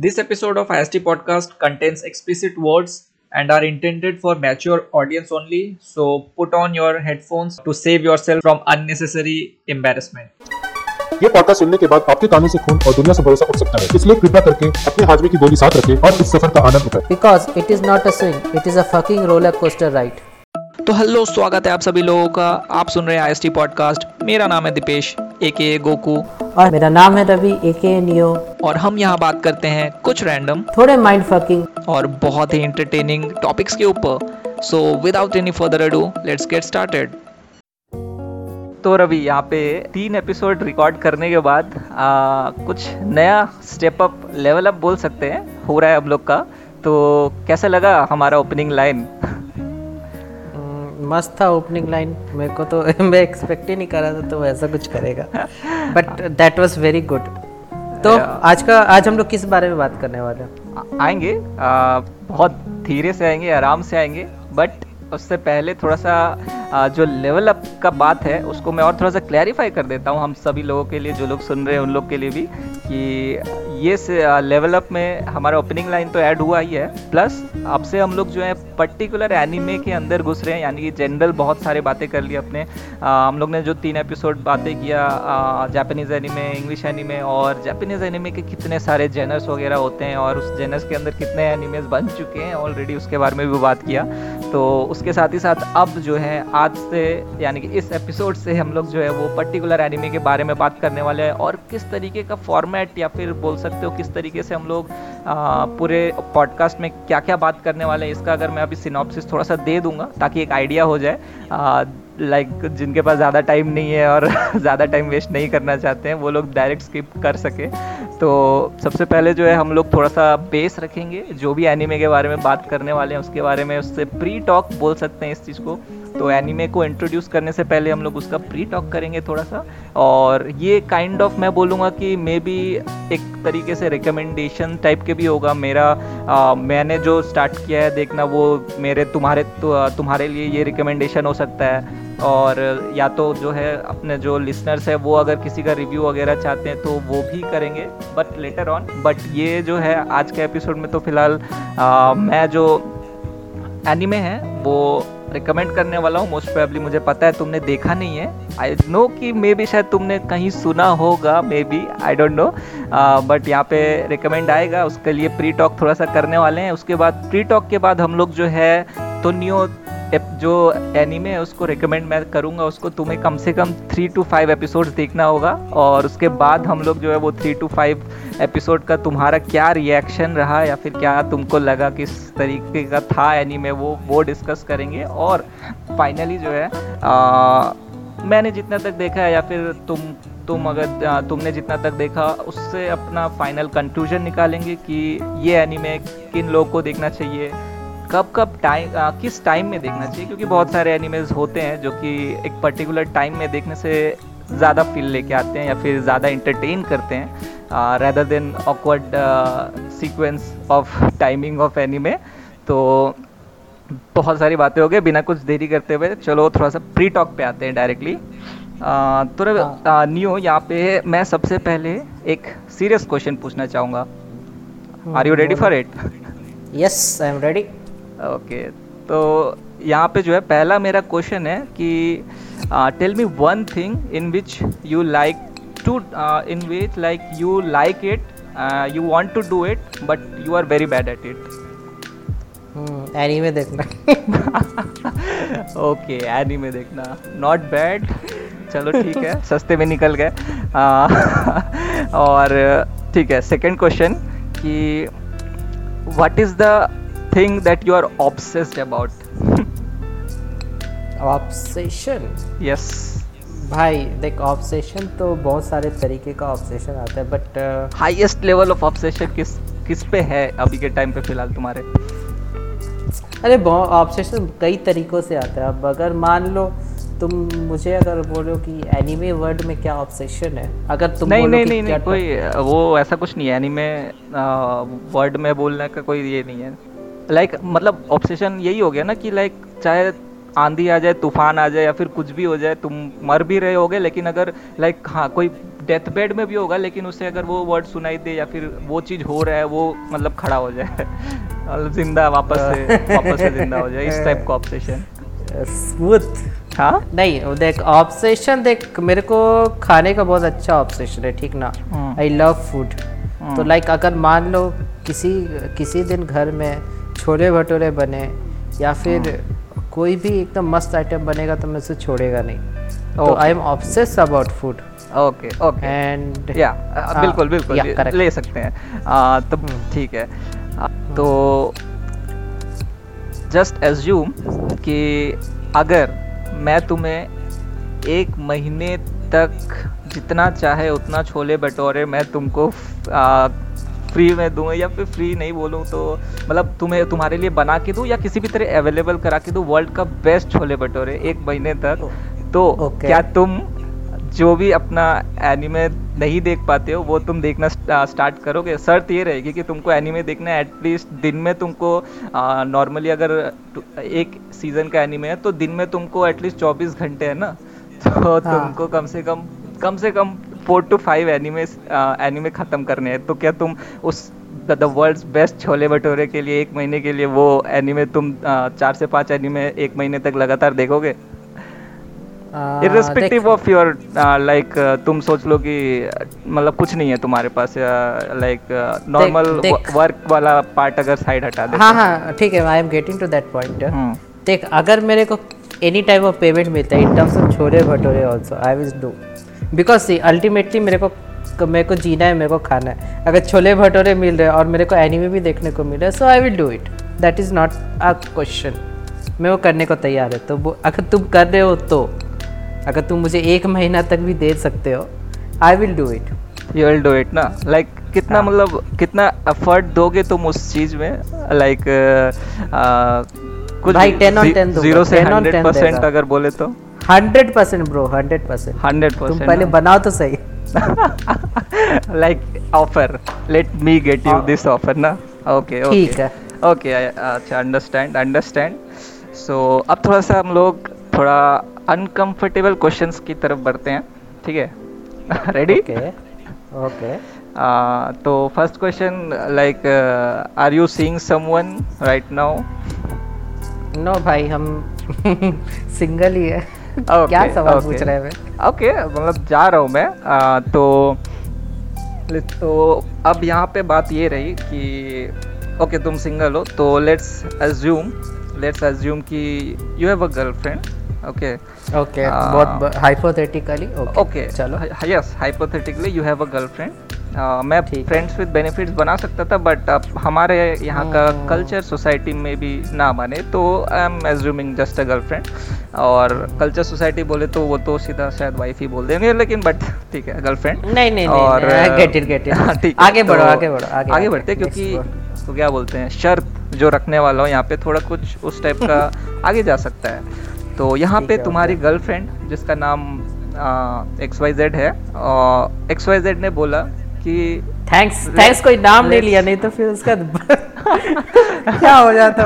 This episode of IST podcast contains explicit words and are intended for mature audience only. So put on your headphones to save yourself from unnecessary embarrassment. ये podcast सुनने के बाद आपके कानों से खून और दुनिया से भरोसा उठ सकता है इसलिए कृपया करके अपने हाजमे की गोली साथ रखें और इस सफर का आनंद उठाएं Because it is not a swing, it is a fucking roller coaster ride. तो हेलो स्वागत है आप सभी लोगों का। आप सुन रहे हैं आई पॉडकास्ट मेरा नाम है दीपेश ए के गोकू। और मेरा नाम है रवि ए के नियो। और हम यहाँ बात करते हैं कुछ रैंडम थोड़े माइंड फकिंग और बहुत ही एंटरटेनिंग टॉपिक्स के ऊपर। So without any further ado let's get started तो रवि यहाँ पे तीन एपिसोड रिकॉर्ड करने के बाद आ, कुछ नया स्टेप अप लेवल अप बोल सकते हैं हो रहा है अब लोग का। तो कैसा लगा हमारा ओपनिंग लाइन मस्त था ओपनिंग लाइन मेरे को तो मैं एक्सपेक्ट ही नहीं कर रहा था तो ऐसा कुछ करेगा। But that was very good तो. आज का आज हम लोग किस बारे में बात करने वाले हैं? आएँगे। आ, बहुत धीरे से आएँगे आराम से आएँगे। बट उससे पहले थोड़ा सा आ, जो लेवल अप का बात है उसको मैं और थोड़ा सा क्लैरिफाई कर देता हूँ हम सभी लोगों के लिए जो लोग सुन रहे हैं उन लोग के लिए भी कि ये लेवल अप में हमारा ओपनिंग लाइन तो ऐड हुआ ही है। प्लस अब से हम लोग जो है पर्टिकुलर एनिमे के अंदर घुस रहे हैं यानी कि जनरल बहुत सारे बातें कर ली अपने। आ, हम लोग ने जो तीन एपिसोड बातें किया जापानीज एनिमे इंग्लिश एनिमे और जापानीज एनिमे के कितने सारे जेनर्स वगैरह होते हैं और उस जेनर्स के अंदर कितने एनिमेज बन चुके हैं ऑलरेडी उसके बारे में भी बात किया। तो उसके साथ ही साथ अब जो है आज से यानी कि इस एपिसोड से हम लोग जो है वो पर्टिकुलर एनिमे के बारे में बात करने वाले हैं और किस तरीके का फॉर्मेट या फिर बोल सकते हो, किस तरीके से हम लोग पूरे पॉडकास्ट में क्या क्या बात करने वाले हैं, इसका अगर मैं अभी सिनॉप्सिस थोड़ा सा दे दूँगा, ताकि एक आइडिया हो जाए। लाइक जिनके पास ज़्यादा टाइम नहीं है और ज़्यादा टाइम वेस्ट नहीं करना चाहते हैं, वो लोग डायरेक्ट स्किप कर सके। तो सबसे पहले जो है हम लोग थोड़ा सा बेस रखेंगे। जो भी एनिमे के बारे में बात करने वाले हैं उसके बारे में उससे प्री टॉक बोल सकते हैं इस चीज़ को। तो एनिमे को इंट्रोड्यूस करने से पहले हम लोग उसका प्री टॉक करेंगे थोड़ा सा और ये काइंड ऑफ़ मैं बोलूँगा कि मे बी एक तरीके से रिकमेंडेशन टाइप के भी होगा। मेरा आ, मैंने जो स्टार्ट किया है देखना वो मेरे तुम्हारे तो, तुम्हारे लिए ये रिकमेंडेशन हो सकता है। और या तो जो है अपने जो लिसनर्स है, वो अगर किसी का रिव्यू वगैरह चाहते हैं तो वो भी करेंगे बट लेटर ऑन बट ये जो है आज के एपिसोड में तो फ़िलहाल मैं जो एनिमे है, वो रिकमेंड करने वाला हूँ। मोस्ट प्रोबेबली मुझे पता है तुमने देखा नहीं है। आई नो कि मे बी शायद तुमने कहीं सुना होगा may be I don't know but यहाँ पे रिकमेंड आएगा, उसके लिए प्री टॉक थोड़ा सा करने वाले हैं। उसके बाद प्री टॉक के बाद हम लोग जो है तो न्यू जो एनीमे है उसको रिकमेंड मैं करूँगा। उसको तुम्हें कम से कम थ्री टू फाइव एपिसोड्स देखना होगा। और उसके बाद हम लोग जो है वो थ्री टू फाइव एपिसोड का तुम्हारा क्या रिएक्शन रहा या फिर क्या तुमको लगा किस तरीके का था एनीमे वो वो डिस्कस करेंगे। और फाइनली जो है आ, मैंने जितना तक देखा है या फिर तुम तुम अगर तुमने जितना तक देखा उससे अपना फाइनल कंक्लूजन निकालेंगे कि ये एनीमे किन लोगों को देखना चाहिए। कब कब टाइम किस टाइम में देखना चाहिए? क्योंकि बहुत सारे एनिमेज होते हैं जो कि एक पर्टिकुलर टाइम में देखने से ज़्यादा फील लेके आते हैं या फिर ज़्यादा इंटरटेन करते हैं rather than awkward sequence of timing of anime तो बहुत सारी बातें हो गई बिना कुछ देरी करते हुए। चलो थोड़ा सा प्री टॉक पे आते हैं डायरेक्टली तो। न्यू यहाँ पे मैं सबसे पहले एक सीरियस क्वेश्चन पूछना चाहूँगा. Are you ready for it yes I am ready okay तो यहाँ पे जो है पहला मेरा क्वेश्चन है कि tell me one thing in which you like to in which like you like it you want to do it but you are very bad at it anime देखना। ओके एनीमे देखना। Not bad चलो ठीक है सस्ते में निकल गए। और ठीक है सेकंड क्वेश्चन कि what is the thing that you are obsessed about obsession yes भाई देख ऑब्सेशन तो बहुत सारे तरीके का ऑब्सेशन आता है but highest level of obsession किस किस पे है अभी के टाइम पे फ़िलहाल तुम्हारे? अरे ऑब्सेशन कई तरीकों से आता है। अब अगर मान लो तुम मुझे अगर बोलो कि एनीमे वर्ड में क्या ऑब्सेशन है अगर तुम नहीं नहीं नहीं नहीं कोई वो ऐसा कुछ नहीं है। एनीमे वर्ड में बोलने का कोई ये नहीं है। लाइक मतलब ऑब्सेशन यही हो गया ना कि लाइक चाहे आंधी आ जाए तूफ़ान आ जाए या फिर कुछ भी हो जाए तुम मर भी रहे होगे लेकिन अगर लाइक हाँ कोई डेथ बेड में भी होगा लेकिन उसे अगर वो वर्ड सुनाई दे या फिर वो चीज़ हो रहा है वो मतलब खड़ा हो जाए। मतलब ज़िंदा वापस से वापस से ज़िंदा हो जाए इस टाइप का ऑब्सेशन स्मूथ हाँ? नहीं देख ऑब्सेशन देख मेरे को खाने का बहुत अच्छा ऑब्सेशन है ठीक ना। I love food. तो लाइक अगर मान लो किसी किसी दिन घर में छोले भटूरे बने या फिर हम्म। कोई भी एकदम मस्त आइटम बनेगा तो मैं उसे छोड़ेगा नहीं। तो I am obsess about food okay okay and या बिल्कुल बिल्कुल करेक्ट ले सकते हैं। आ, तो ठीक है। तो जस्ट एज्यूम कि अगर मैं तुम्हें एक महीने तक जितना चाहे उतना छोले भटूरे मैं तुमको फ्री में दूँ या फिर फ्री नहीं बोलूँ तो मतलब तुम्हें तुम्हारे लिए बना के दूँ या किसी भी तरह अवेलेबल करा के दूँ वर्ल्ड का बेस्ट छोले भटोरे एक महीने तक तो Okay. क्या तुम जो भी अपना एनिमे नहीं देख पाते हो वो तुम देखना स्टार्ट करोगे शर्त ये रहेगी कि तुमको एनिमे देखना है एटलीस्ट दिन में तुमको नॉर्मली अगर एक सीज़न का एनिमे है तो दिन में तुमको एटलीस्ट 24 घंटे है ना तो हाँ. तुमको कम से कम कम से कम four two five anime anime खत्म करने हैं। तो क्या तुम उस the world's best chole bhature के लिए एक महीने के लिए वो एनिमे तुम अ, चार से पाँच एनिमे एक महीने तक लगातार देखोगे? इरिस्पेक्टिव ऑफ़ योर लाइक तुम सोच लो कि uh, मतलब कुछ नहीं है तुम्हारे पास लाइक नॉर्मल वर्क वाला पार्ट अगर साइड हटा दे। हाँ हाँ ठीक है I am getting to that point देख अगर मेरे को एनी टाइप ऑफ़ पेमेंट मिलता है in terms of chole bhature also I will do because see ultimately मेरे को मेरे को जीना है मेरे को खाना है। अगर छोले भटूरे मिल रहे हैं और मेरे को एनिमे भी देखने को मिल रहा है so I will do it that is not a question मैं वो करने को तैयार है। तो वो अगर तुम कर रहे हो तो अगर तुम मुझे एक महीना तक भी दे सकते हो I will do it you will do it ना? लाइक like, कितना हाँ। मतलब कितना एफर्ट दोगे तुम उस चीज़ में? लाइक like, uh, uh, कुछ भाई 10 on 10 ज़ीरो से 10 10 हंड्रेड परसेंट अगर बोले तो? Hundred percent bro hundred percent. Hundred तुम परसेंट पहले बनाओ तो सही। Like offer let me get you. This offer ना? ओके ठीक है। ओके अच्छा अंडरस्टैंड अंडरस्टैंड सो अब थोड़ा सा हम लोग थोड़ा अनकंफर्टेबल क्वेश्चंस की तरफ़ बढ़ते हैं। ठीक है? रेडी ओके ओके तो first question like are you seeing someone right now no भाई हम सिंगल ही है। क्या सवाल पूछ रहे हैं? ओके मतलब जा रहा हूँ मैं। आ, तो तो अब यहाँ पे बात ये रही कि ओके तुम सिंगल हो तो लेट्स अज्यूम लेट्स अज्यूम कि you have a girlfriend okay okay बहुत हाइपोथेटिकली ओके चलो। Yes hypothetically you have a girlfriend मैं फ्रेंड्स विद बेनिफिट्स बना सकता था बट अब हमारे यहाँ का हम्म। कल्चर सोसाइटी में भी ना बने तो I am assuming just a girlfriend और कल्चर सोसाइटी बोले तो वो तो सीधा शायद वाइफ ही बोल देंगे लेकिन बट ठीक है गर्लफ्रेंड नहीं नहीं और गेट इट गेट इट ठीक आगे बढ़ो आगे बढ़ो आगे आगे बढ़ते क्योंकि तो क्या बोलते हैं शर्त जो रखने वाला हो यहाँ पे थोड़ा कुछ उस टाइप का आगे जा सकता है। तो यहाँ पे तुम्हारी। गर्लफ्रेंड जिसका नाम एक्स वाई जेड है एक्स वाई जेड ने बोला कि थैंक्स थैंक्स कोई नाम नहीं लिया नहीं तो फिर उसका क्या हो जाता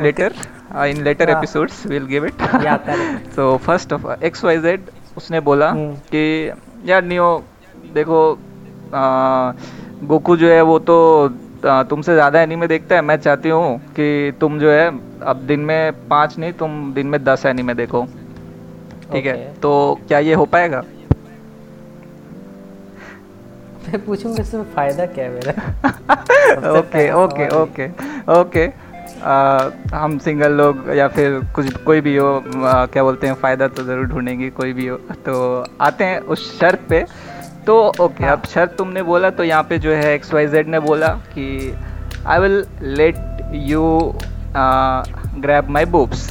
later uh, in later हाँ. episodes we'll give it. Yeah, correct. so first of X Y Z उसने बोला हम्म। कि यार नियो देखो गोकू जो है वो तो तुमसे ज़्यादा एनीमे देखता है मैं चाहती हूँ कि तुम जो है अब दिन में पाँच नहीं तुम दिन में दस एनीमे देखो। ठीक है? तो क्या ये हो पाएगा? मैं पूछूँगा इसमें फ़ायदा क्या है मेरा? ओके ओके ओके ओके हम सिंगल लोग या फिर कुछ कोई भी हो आ, क्या बोलते हैं फ़ायदा तो ज़रूर ढूंढेंगे कोई भी हो। तो आते हैं उस शर्त पे। तो ओके अब शर्त तुमने बोला तो यहाँ पे जो है एक्स वाई जेड ने बोला कि I will let you grab my boobs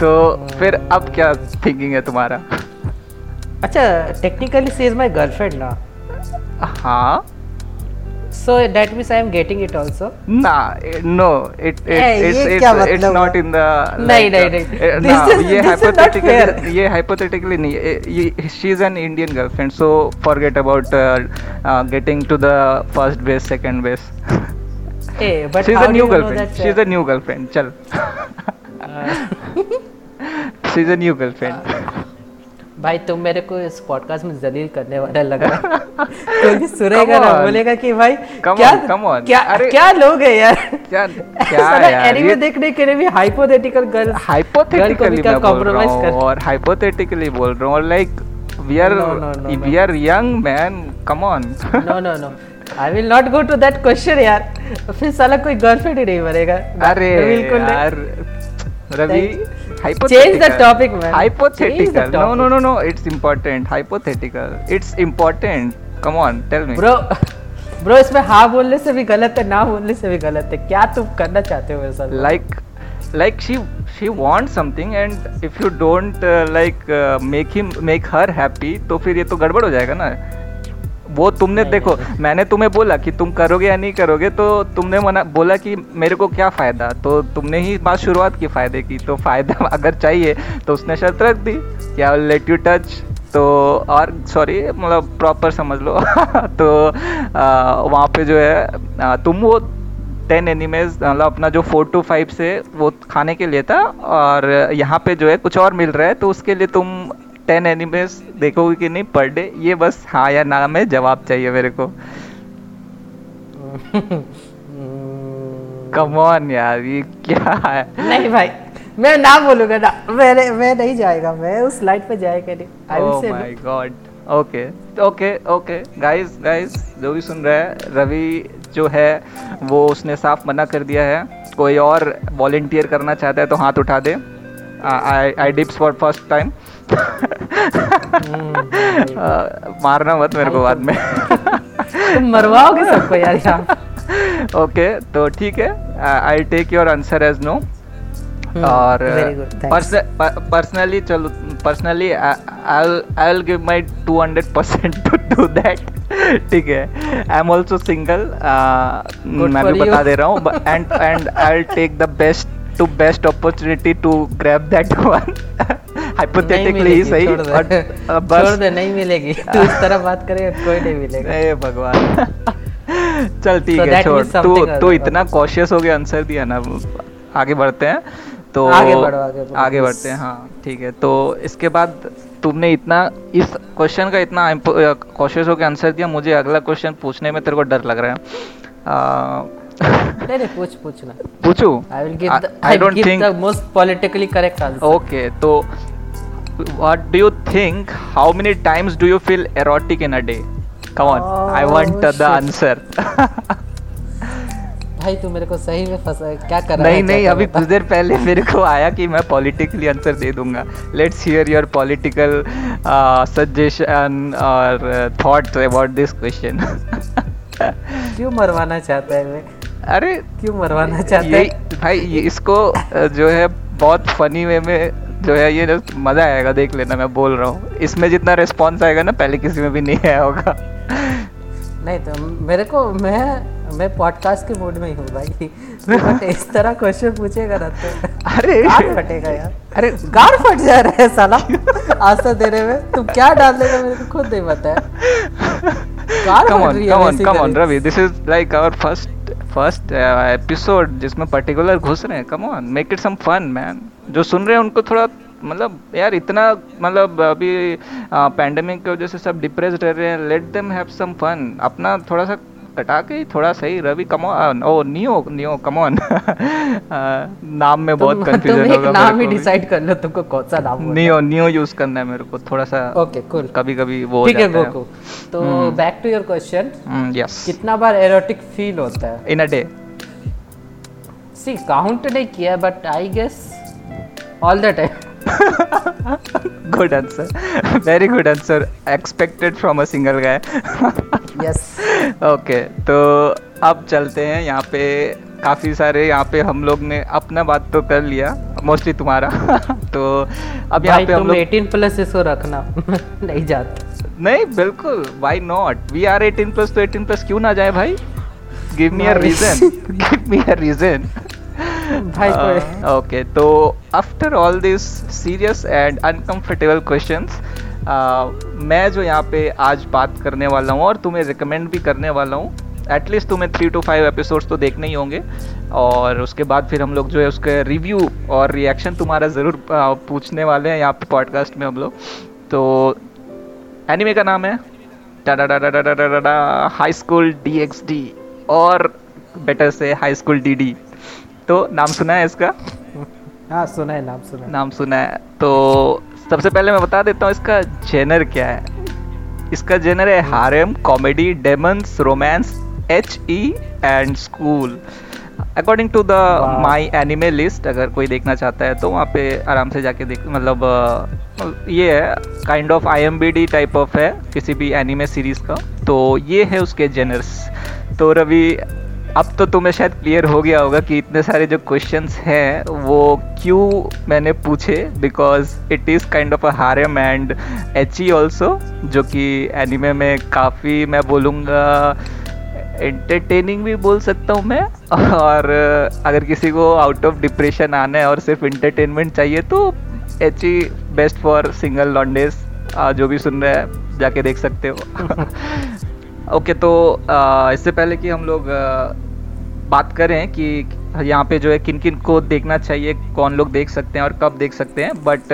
तो फिर अब क्या थिंकिंग है तुम्हारा? अच्छा technically she is my girlfriend ना? हाँ so that means I am getting it also ना नो इट ए, ये इट्स क्या इट्स इट्स मतलब नॉट है? इन नहीं, नहीं, नहीं. is- ये is hypothetically. ये hypothetically नहीं eh, ये she is an Indian girlfriend so forget about getting to the first base second base uh but she is how uh do new you know girlfriend she is that a new girlfriend चल भाई तुम मेरे को इस podcast में जलील करने वाला लग रहा है। कोई भी सुनेगा ना बोलेगा कि भाई come क्या on, come on. क्या अरे- क्या लोग है यार। क्या क्या यार एनीमे देखने के लिए भी हाइपोथेटिकल गर्ल हाइपोथेटिकली मैं बोल रहा कर- और हाइपोथेटिकली बोल रहा हूँ like we are No, no, no, we are young man come on no no no I will not go to that question यार। फिर साला कोई गर्लफ्रेंड ही नहीं बनेगा। अरे बिल्कुल यार Ravi Change the topic, man. Change the hypothetical no no no no it's important hypothetical it's important come on tell me bro bro इसमें हाँ बोलने से भी गलत है ना बोलने से भी गलत है क्या तुम करना चाहते हो ऐसा like like she she wants something and if you don't uh, like uh, make him make her happy तो फिर ये तो गड़बड़ हो जाएगा ना वो तुमने नहीं, देखो नहीं, मैंने तुम्हें बोला कि तुम करोगे या नहीं करोगे तो तुमने मना बोला कि मेरे को क्या फ़ायदा? तो तुमने ही बात शुरुआत की फ़ायदे की तो फ़ायदा अगर चाहिए तो उसने शर्त रख दी क्या लेट यू टच तो और सॉरी मतलब प्रॉपर समझ लो। तो वहाँ पे जो है आ, तुम वो टेन एनिमेज मतलब अपना जो फोर टू फाइव से वो खाने के लिए था और यहाँ पे जो है कुछ और मिल रहा है तो उसके लिए तुम टेन एनिमेज देखोगे कि नहीं पर डे? ये बस हाँ या ना में जवाब चाहिए मेरे को। कम ऑन यार ये क्या है? नहीं भाई मैं ना बोलूँगा ना मेरे मैं नहीं जाएगा मैं उस लाइट पे जाएगा नहीं। I will oh say my god okay okay okay guys guys जो भी सुन रहा है रवि जो है वो उसने साफ़ मना कर दिया है। कोई और वॉलेंटियर करना चाहता है तो हाथ उठा दे। I I dibs for first time मारना मत मेरे को बाद में। तुम मरवाओगे सबको यार यहाँ। ओके तो ठीक है। I take your answer as no और. पर्सनली चलो personally I will give my 200 percent to do that ठीक है। आई एम ऑल्सो सिंगल मैं भी बता दे रहा हूँ and and I take the best to best opportunity to grab that one hypothetically ही सही दे। uh, छोड़ दे नहीं मिलेगी। तू इस तरह बात करेगा कोई नहीं मिलेगा। हे भगवान। चल ठीक So है छोड़। तू तू इतना कॉशियस हो गया आंसर दिया ना आगे बढ़ते हैं तो आगे बढ़ो, आगे बढ़ो, आगे बढ़ते हैं हाँ ठीक है तो इसके बाद तुमने इतना इस क्वेश्चन का इतना कॉशियस होकर आंसर दिया मुझे अगला क्वेश्चन पूछने में तेरे को डर लग रहा है। नहीं नहीं पूछ पूछना पूछूँ? I will give I don't think the most politically correct answer okay तो what do you think? How many times do you feel erotic in a day? Come on oh, i want the shit. answer. भाई तू मेरे को सही में फंसा क्या कर रहा नहीं है नहीं अभी कुछ देर पहले मेरे को आया कि मैं पॉलिटिकली आंसर दे दूँगा। Let's hear your political suggestion और थॉट्स अबाउट दिस क्वेश्चन क्यों मरवाना चाहता है मैं? अरे क्यों मरवाना चाहता है? भाई इसको जो है बहुत फनी वे में जो है ये मज़ा आएगा देख लेना मैं बोल रहा हूँ। इसमें जितना रिस्पॉन्स आएगा ना पहले किसी में भी नहीं आया होगा। नहीं तो मेरे को मैं मैं पॉडकास्ट के मूड में ही हूँ भाई। बट इस तरह क्वेश्चन पूछेगा ना तो अरे! फटेगा यार। अरे! गार फट जा रहा है साला आंसर देने में। तू क्या डाल देगा मेरे को खुद नहीं पता है। है on come on basically। Ravi this is like our first first uh, episode जिसमें पर्टिकुलर घुस रहे हैं। Come on make it some fun man जो सुन रहे हैं उनको थोड़ा मतलब यार इतना मतलब अभी पैंडेमिक की वजह से सब डिप्रेस रह रहे हैं let them have some fun अपना थोड़ा सा कटा के थोड़ा सही Ravi come on oh Neo Neo come on नाम में बहुत कंफ्यूजन होगा नाम ही डिसाइड कर लो तुमको कौन सा नाम नियो नियो यूज़ करना है मेरे को थोड़ा सा ओके कूल कभी कभी वो ठीक है गोकू तो। Back to your question yes कितना बार एरोटिक फील होता है? इन अ डे सी काउंट नहीं किया but I guess all the time good answer. Very good answer. Expected from a single guy. Yes okay तो अब चलते हैं यहाँ पे। काफ़ी सारे यहाँ पे हम लोग ने अपना बात तो कर लिया मोस्टली तुम्हारा। तो अब यहाँ पे हम लोग 18 प्लस इसको रखना। नहीं जाता। नहीं बिल्कुल why not we are 18 plus तो 18 प्लस क्यों ना जाए भाई? Give me a reason give me a reason okay तो after all this serious and uncomfortable questions मैं जो यहाँ पे आज बात करने वाला हूँ और तुम्हें रिकमेंड भी करने वाला हूँ एटलीस्ट तुम्हें थ्री टू फाइव एपिसोड्स तो देखने ही होंगे। और उसके बाद फिर हम लोग जो है उसके रिव्यू और रिएक्शन तुम्हारा ज़रूर पूछने वाले हैं यहाँ पे पॉडकास्ट में हम लोग। तो एनिमे का नाम है high school D X D और बेटर से हाई स्कूल डी डी तो नाम सुना है इसका? हाँ सुना है नाम सुना है। नाम सुना है। तो सबसे पहले मैं बता देता हूँ इसका जेनर क्या है? इसका जेनर है harem comedy demons romance H E and school. According to the my anime list अगर कोई देखना चाहता है तो वहाँ पे आराम से जाके देख मतलब ये है kind of I am B D type of है किसी भी एनिमे सीरीज़ का। तो ये है उसके जेनर्स तो रवि अब तो तुम्हें शायद क्लियर हो गया होगा कि इतने सारे जो क्वेश्चंस हैं वो क्यों मैंने पूछे? Because it is kind of a harem and H E also जो कि एनिमे में काफ़ी मैं बोलूँगा एंटरटेनिंग भी बोल सकता हूँ मैं। और अगर किसी को आउट ऑफ़ डिप्रेशन आना है और सिर्फ़ इंटरटेनमेंट चाहिए तो H E best for single लॉन्डेज जो भी सुन रहे हैं जाके देख सकते हो। ओके okay, तो इससे पहले कि हम लोग बात करें कि यहाँ पे जो है किन किन को देखना चाहिए, कौन लोग देख सकते हैं और कब देख सकते हैं बट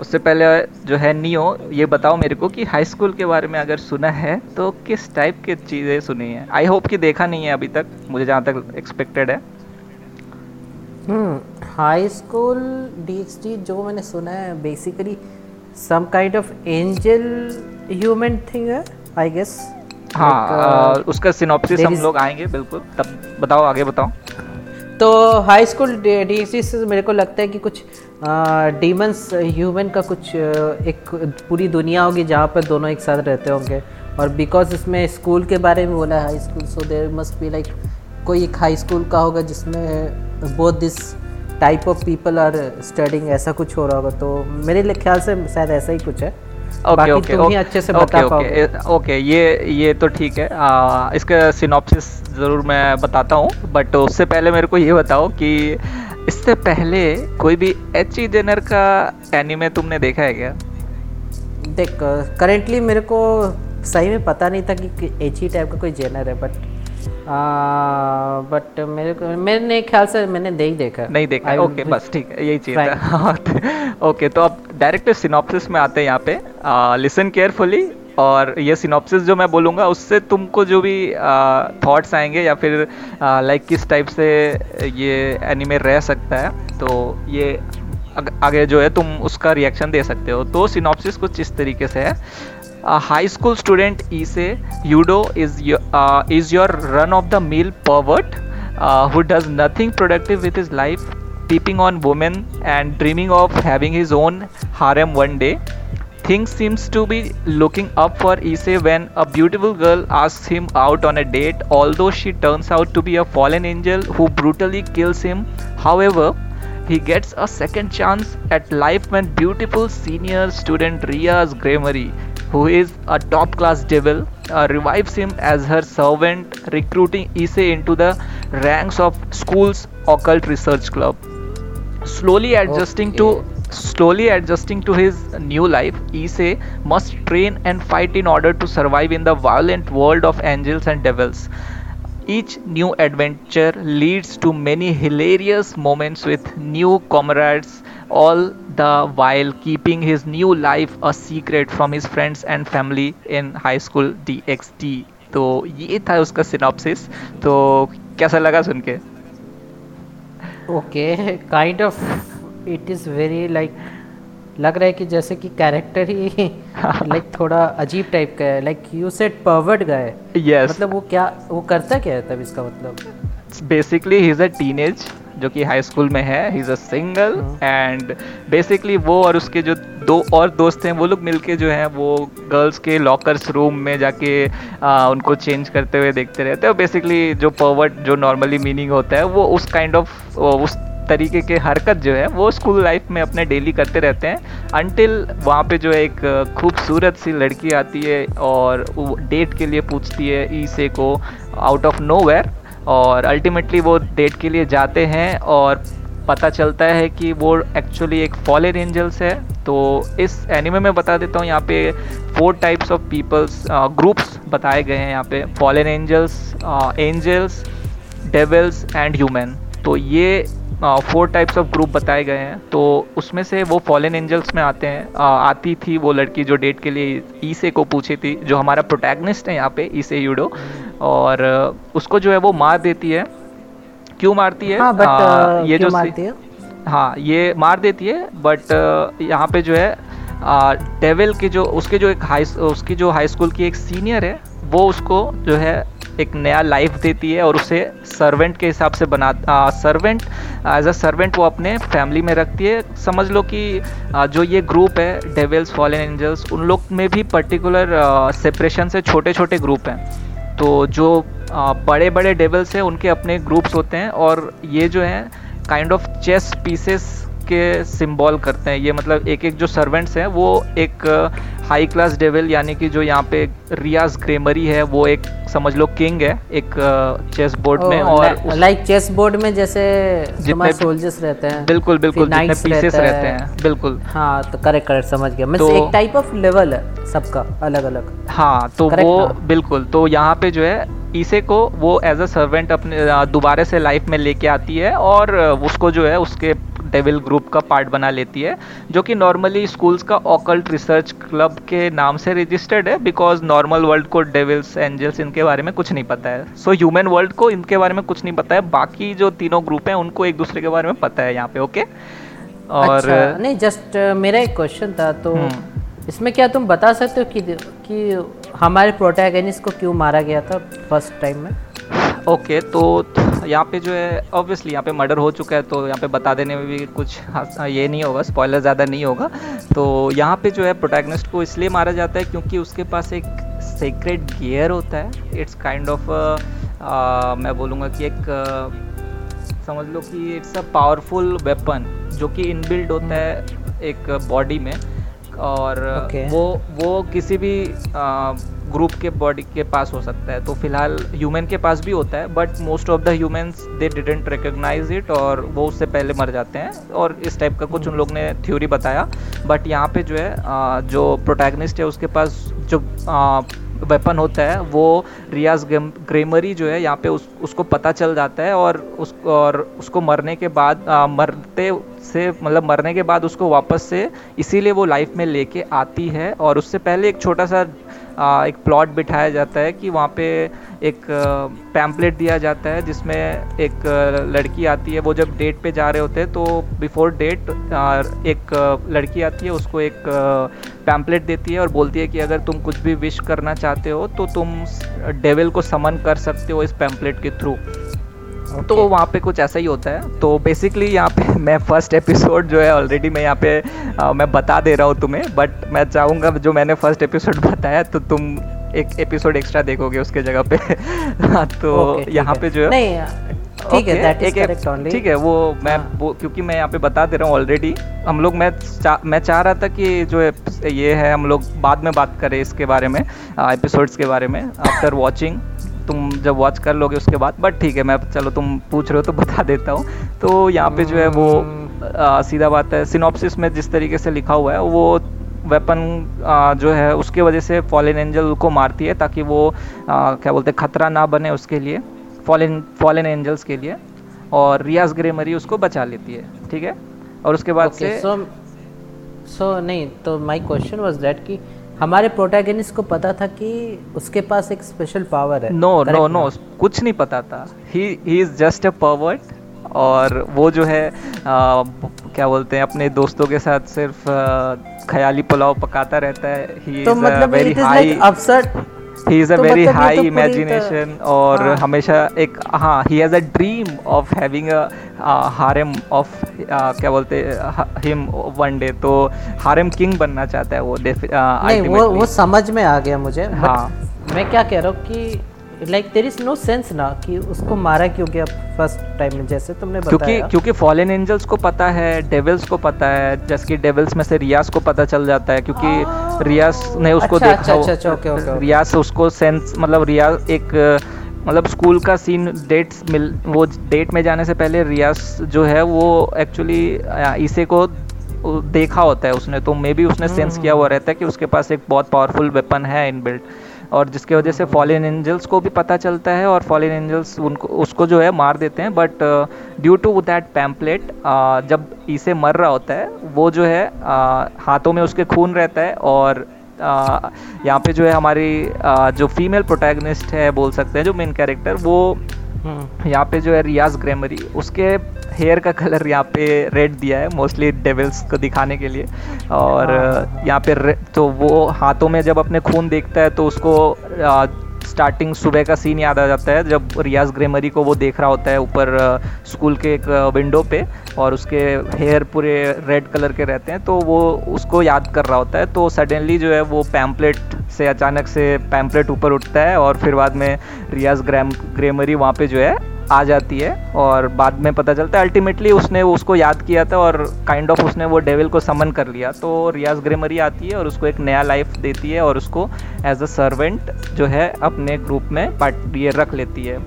उससे पहले जो है नियो, ये बताओ मेरे को कि हाई स्कूल के बारे में अगर सुना है तो किस टाइप की चीज़ें सुनी है? आई होप कि देखा नहीं है अभी तक, मुझे जहाँ तक एक्सपेक्टेड है। हाई स्कूल डीएक्सटी जो मैंने सुना है basically some kind of angel human thing है आई गेस हाँ आ, उसका सिनॉप्सिस हम लोग आएँगे बिल्कुल। तब बताओ आगे बताओ। तो हाई स्कूल से मेरे को लगता है कि कुछ डीमंस ह्यूमन का कुछ एक पूरी दुनिया होगी जहाँ पर दोनों एक साथ रहते होंगे। और बिकॉज़ इसमें स्कूल के बारे में बोला है high school so there must be like कोई एक हाई स्कूल का होगा जिसमें both this type of people are studying ऐसा कुछ हो रहा होगा। तो मेरे ख्याल से शायद ऐसा ही कुछ है। ओके ओके तुम ही अच्छे से बता पाओगे। ओके ओके ये ये तो ठीक है। आ, इसका सिनॉप्सिस ज़रूर मैं बताता हूँ बट उससे पहले मेरे को ये बताओ कि इससे पहले कोई भी एच ई जेनर का एनिमे तुमने देखा है क्या? देख करेंटली मेरे को सही में पता नहीं था कि एच ही टाइप का कोई जेनर है बट बट मेरे को मैंने ख्याल से मैंने नहीं देखा। नहीं देखा। ओके बस ठीक है यही चाहिए Fine. था ओके तो अब डायरेक्ट सिनॉप्सिस में आते हैं यहाँ पे। लिसन केयरफुली और ये सिनॉप्सिस जो मैं बोलूँगा उससे तुमको जो भी थॉट्स आएँगे या फिर लाइक किस टाइप से ये एनिमे रह सकता है तो ये आगे जो है तुम उसका रिएक्शन दे सकते हो। तो सिनॉप्सिस कुछ इस तरीके से है। a high school student Ise Yudo is your, uh, is your run of the mill pervert uh, who does nothing productive with his life, peeping on women and dreaming of having his own harem one day. Things seems to be looking up for Ise when a beautiful girl asks him out on a date, although she turns out to be a fallen angel who brutally kills him. However, he gets a second chance at life when beautiful senior student Ria's Grammary who is a top class devil, uh, revives him as her servant, recruiting Issei into the ranks of school's occult research club. Slowly adjusting to slowly adjusting to his new life, Issei must train and fight in order to survive in the violent world of angels and devils. Each new adventure leads to many hilarious moments with new comrades, all the while keeping his new life a secret from his friends and family in high school DxD. तो ये था उसका synopsis तो कैसा लगा सुन के? Okay kind of it is very like लग रहा है कि जैसे कि कैरेक्टर ही लाइक थोड़ा अजीब टाइप का है। Like you said perverted guy yes मतलब वो क्या वो करता क्या है तब इसका मतलब? Basically he is a teenage जो कि हाई स्कूल में है he is a single and basically वो और उसके जो दो और दोस्त हैं वो लोग मिलके जो हैं वो गर्ल्स के लॉकर्स रूम में जाके आ, उनको चेंज करते हुए देखते रहते हैं। बेसिकली जो पर्वर्ट जो नॉर्मली मीनिंग होता है वो उस काइंड kind ऑफ़ of, उस तरीके के हरकत जो है वो स्कूल लाइफ में अपने डेली करते रहते हैं। अनटिल वहाँ पे जो एक खूबसूरत सी लड़की आती है और डेट के लिए पूछती है ईसे को आउट ऑफ़ नो और अल्टीमेटली वो डेट के लिए जाते हैं और पता चलता है कि वो एक्चुअली एक फॉलन एंजल्स है। तो इस एनिमे में बता देता हूँ, यहाँ पे four types of peoples groups बताए गए हैं यहाँ पे। Fallen angels angels devils and human तो ये फोर टाइप्स ऑफ़ ग्रुप बताए गए हैं। तो उसमें से वो फॉलन एंजल्स में आते हैं। आ, आती थी वो लड़की जो डेट के लिए ईसे को पूछी थी जो हमारा प्रोटैगनिस्ट है यहाँ पे ईसे यूडो। और उसको जो है वो मार देती है। क्यों मारती है? हाँ, but, आ, ये जो मारती है? हाँ ये मार देती है बट यहाँ पे जो है डेविल के जो उसके जो एक हाई उसकी जो हाई स्कूल की एक सीनियर है वो उसको जो है एक नया लाइफ देती है और उसे सर्वेंट के हिसाब से बना सर्वेंट एज अ सर्वेंट वो अपने फैमिली में रखती है। समझ लो कि आ, जो ये ग्रुप है डेविल्स फॉलन एंजल्स उन लोग में भी पर्टिकुलर सेपरेशन से छोटे छोटे ग्रुप हैं। तो जो आ, बड़े बड़े डेविल्स हैं उनके अपने ग्रुप्स होते हैं और ये जो है काइंड ऑफ़ चेस पीसेस के सिंबल करते हैं। ये मतलब एक एक जो सर्वेंट्स हैं वो एक हाई क्लास डेविल यानी कि जो यहाँ पे रियाज ग्रेमरी है वो एक समझ लो किंग है एक चेस बोर्ड में और लाइक चेस बोर्ड में जैसे जितने सोल्जर्स रहते हैं बिल्कुल बिल्कुल जितने पीसेस रहते रहते हैं। बिल्कुल। हाँ तो करेक्ट करेक्ट समझ गया। मतलब एक टाइप ऑफ़ लेवल है सबका अलग अलग हाँ तो वो बिल्कुल तो यहाँ पे जो है ईसे को वो एज अ सर्वेंट अपने दोबारा से लाइफ में लेके आती है और उसको जो है उसके डेविल ग्रुप का पार्ट बना लेती है जो कि नॉर्मली स्कूल्स का ऑकल्ट रिसर्च क्लब के नाम से रजिस्टर्ड है बिकॉज़ नॉर्मल वर्ल्ड को डेविल्स एंजल्स इनके बारे में कुछ नहीं पता है। सो ह्यूमन वर्ल्ड को इनके बारे में कुछ नहीं पता है बाकी जो तीनों ग्रुप हैं उनको एक दूसरे के बारे में पता है यहाँ पे ओके और अच्छा, नहीं जस्ट uh, मेरा एक क्वेश्चन था तो हम्म। इसमें क्या तुम बता सकते हो कि कि हमारे प्रोटैगनिस्ट को क्यों मारा गया था फ़र्स्ट टाइम में? ओके okay, तो यहाँ पे जो है ऑब्वियसली यहाँ पे मर्डर हो चुका है तो यहाँ पे बता देने में भी कुछ ये नहीं होगा स्पॉयलर ज़्यादा नहीं होगा। तो यहाँ पे जो है प्रोटैगनिस्ट को इसलिए मारा जाता है क्योंकि उसके पास एक सीक्रेट गियर होता है। इट्स काइंड ऑफ़ मैं बोलूँगा कि एक समझ लो कि इट्स अ पावरफुल वेपन जो कि इनबिल्ड होता है एक बॉडी में। और okay. वो वो किसी भी ग्रुप के बॉडी के पास हो सकता है। तो फ़िलहाल ह्यूमन के पास भी होता है but most of the humans they didn't recognise it और वो उससे पहले मर जाते हैं। और इस टाइप का कुछ उन लोग ने थ्योरी बताया। बट यहाँ पे जो है जो प्रोटैगनिस्ट है उसके पास जो वेपन होता है वो रियाज ग्रेमरी जो है यहाँ पे उस उसको पता चल जाता है और उस और उसको मरने के बाद आ, मरते से मतलब मरने के बाद उसको वापस से इसीलिए वो लाइफ में लेके आती है और उससे पहले एक छोटा सा एक प्लॉट बिठाया जाता है कि वहाँ पे एक पैम्पलेट दिया जाता है जिसमें एक लड़की आती है। वो जब डेट पे जा रहे होते हैं तो बिफोर डेट एक लड़की आती है, उसको एक पैम्पलेट देती है और बोलती है कि अगर तुम कुछ भी विश करना चाहते हो तो तुम डेविल को समन कर सकते हो इस पैम्पलेट के थ्रू okay. तो वहाँ पे कुछ ऐसा ही होता है। तो बेसिकली यहाँ पे मैं फ़र्स्ट एपिसोड जो है ऑलरेडी मैं यहाँ पे आ, मैं बता दे रहा हूँ तुम्हें बट मैं चाहूँगा जो मैंने फ़र्स्ट एपिसोड बताया तो तुम एक एपिसोड एक्स्ट्रा देखोगे उसके जगह पे। हाँ, तो okay, यहाँ पे जो है ठीक है ठीक है वो मैं हाँ. वो क्योंकि मैं यहाँ पे बता दे रहा हूँ ऑलरेडी हम लोग मैं चा, मैं चाह रहा था कि जो ये है हम लोग बाद में बात करें इसके बारे में एपिसोड्स के बारे में आफ्टर वॉचिंग तुम जब वॉच कर लोगे उसके बाद बट ठीक है मैं चलो तुम पूछ रहे हो तो बता देता हूँ। तो यहाँ पे जो है वो आ, सीधा बात है सिनॉप्सिस में जिस तरीके से लिखा हुआ है वो वेपन जो है उसके वजह से फॉलन एंजल को मारती है ताकि वो आ, क्या बोलते हैं खतरा ना बने उसके लिए फॉलन फॉलन एंजल्स के लिए और रियाज ग्रेमरी उसको बचा लेती है ठीक है? और उसके बाद okay, से सो so, so, नहीं तो माय क्वेश्चन वाज दैट कि हमारे प्रोटैगनिस्ट को पता था कि उसके पास एक स्पेशल पावर है। No no no? कुछ नहीं पता था। He he is just a pervert और वो जो है आ, क्या बोलते हैं अपने दोस्तों के साथ सिर्फ़ आ, ख्याली पुलाव पकाता रहता है। ही तो मतलब very high upset he is a very high imagination और हाँ. हमेशा एक हाँ he has a dream of having a harem of क्या बोलते हिम वन डे तो हारेम किंग बनना चाहता है वो नहीं वो वो समझ में आ गया मुझे हाँ मैं क्या कह रहा हूँ कि like there is no sense ना कि उसको मारा क्यों गया फ़र्स्ट टाइम में जैसे तुमने बताया। क्योंकि क्योंकि फॉलन एंजल्स को पता है डेविल्स को पता है जैसे कि डेविल्स में से रियास को पता चल जाता है क्योंकि रियास ने उसको अच्छा, देखा अच्छा, अच्छा, ओके, ओके, रियास उसको सेंस मतलब रियास एक मतलब स्कूल का सीन डेट्स मिल वो डेट में जाने से पहले रियास जो है वो एक्चुअली इसे को देखा होता है उसने तो मे बी उसने सेंस हम्म, किया हुआ। रहता है कि उसके पास एक बहुत पावरफुल वेपन है इन बिल्ट और जिसके वजह से फॉलिन एंजल्स को भी पता चलता है और फॉलिन एंजल्स उनको उसको जो है मार देते हैं but due to that pamphlet जब इसे मर रहा होता है वो जो है uh, हाथों में उसके खून रहता है और uh, यहाँ पे जो है हमारी uh, जो फीमेल प्रोटैगनिस्ट है बोल सकते हैं जो मेन कैरेक्टर वो हम्म। यहाँ पे जो है रियाज ग्रेमरी उसके हेयर का कलर यहाँ पे रेड दिया है मोस्टली डेविल्स को दिखाने के लिए और हाँ। यहाँ पे तो वो हाथों में जब अपने खून देखता है तो उसको स्टार्टिंग सुबह का सीन याद आ जाता है जब रियाज ग्रेमरी को वो देख रहा होता है ऊपर स्कूल के एक विंडो पे और उसके हेयर पूरे रेड कलर के रहते हैं तो वो उसको याद कर रहा होता है तो सडनली जो है वो पैम्पलेट से अचानक से पैम्पलेट ऊपर उठता है और फिर बाद में रियाज ग्रैम ग्रेमरी वहाँ पे जो है आ जाती है और बाद में पता चलता है अल्टीमेटली उसने उसको याद किया था और काइंड ऑफ़ उसने वो डेविल को समन कर लिया। तो रियाज ग्रेमरी आती है और उसको एक नया लाइफ देती है और उसको एज अ सर्वेंट जो है अपने ग्रुप में पार्ट ये रख लेती है।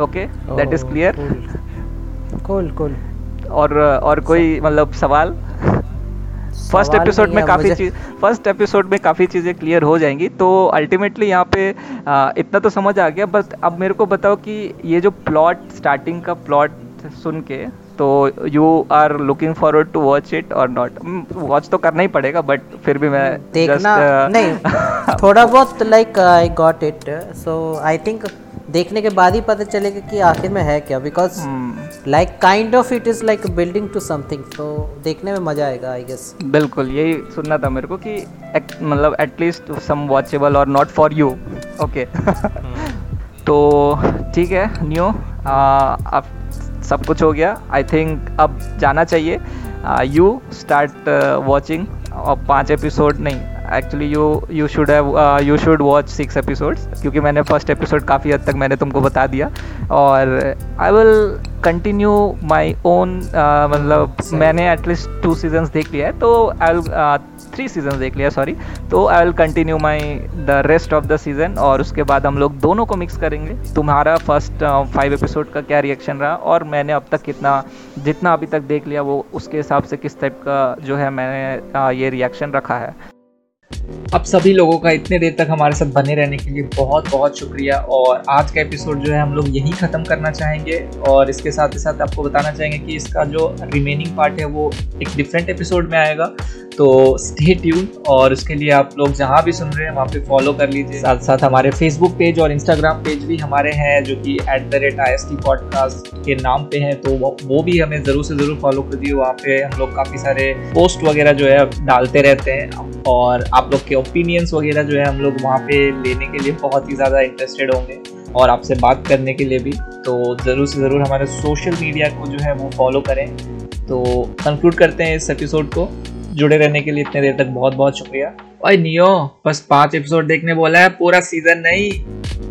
Okay that is clear cool cool और और कोई मतलब सवाल? फ़र्स्ट एपिसोड में काफ़ी चीज़ फ़र्स्ट एपिसोड में काफ़ी चीज़ें क्लियर हो जाएँगी। तो अल्टीमेटली यहाँ पे आ, इतना तो समझ आ गया बस अब मेरे को बताओ कि ये जो प्लॉट स्टार्टिंग का प्लॉट सुन के तो you are looking forward to watch it और नॉट वॉच तो करना ही पड़ेगा बट फिर भी मैं देखना just, uh, नहीं थोड़ा बहुत like I got it so I think देखने के बाद ही पता चलेगा कि आखिर में है क्या because like kind of it is like building to something तो देखने में मज़ा आएगा आई गेस बिल्कुल यही सुनना था मेरे को कि मतलब एटलीस्ट सम वॉचेबल और नॉट फॉर यू ओके तो ठीक है न्यू अब सब कुछ हो गया. आई थिंक अब जाना चाहिए. यू स्टार्ट वॉचिंग और पाँच एपिसोड नहीं actually you you should have you should watch six episodes क्योंकि मैंने फ़र्स्ट एपिसोड काफ़ी हद तक मैंने तुमको बता दिया। और I will continue my own मतलब मैंने एटलीस्ट टू सीजन्स देख लिया है तो आई विल थ्री सीज़न देख लिया सॉरी तो I will continue my the rest of the season और उसके बाद हम लोग दोनों को मिक्स करेंगे। तुम्हारा फ़र्स्ट फाइव एपिसोड का क्या रिएक्शन रहा और मैंने अब तक कितना जितना अभी तक देख लिया वो उसके हिसाब से किस टाइप का जो है मैंने uh, ये रिएक्शन रखा है। अब सभी लोगों का इतने देर तक हमारे साथ बने रहने के लिए बहुत बहुत शुक्रिया। और आज का एपिसोड जो है, हम लोग यहीं ख़त्म करना चाहेंगे। और इसके साथ ही साथ आपको बताना चाहेंगे कि इसका जो रिमेनिंग पार्ट है, वो एक डिफरेंट एपिसोड में आएगा। तो स्टे ट्यून और उसके लिए आप लोग जहाँ भी सुन रहे हैं, वहाँ पे फॉलो कर लीजिए। साथ साथ हमारे फेसबुक पेज और इंस्टाग्राम पेज भी हमारे हैं, जो कि at the rate I S T podcast के नाम पे हैं तो वो भी हमें ज़रूर से ज़रूर फॉलो कर दिए वहाँ पे हम लोग काफ़ी सारे पोस्ट वगैरह जो है डालते रहते हैं और आप लोग के ओपिनियंस वगैरह जो है हम लोग वहाँ पे लेने के लिए बहुत ही ज़्यादा इंटरेस्टेड होंगे और आपसे बात करने के लिए भी। तो ज़रूर से ज़रूर हमारे सोशल मीडिया को जो है वो फॉलो करें। तो कंक्लूड करते हैं इस एपिसोड को। जुड़े रहने के लिए इतने देर तक बहुत बहुत शुक्रिया। भाई नियो, बस पाँच एपिसोड देखने बोला है, पूरा सीज़न नहीं।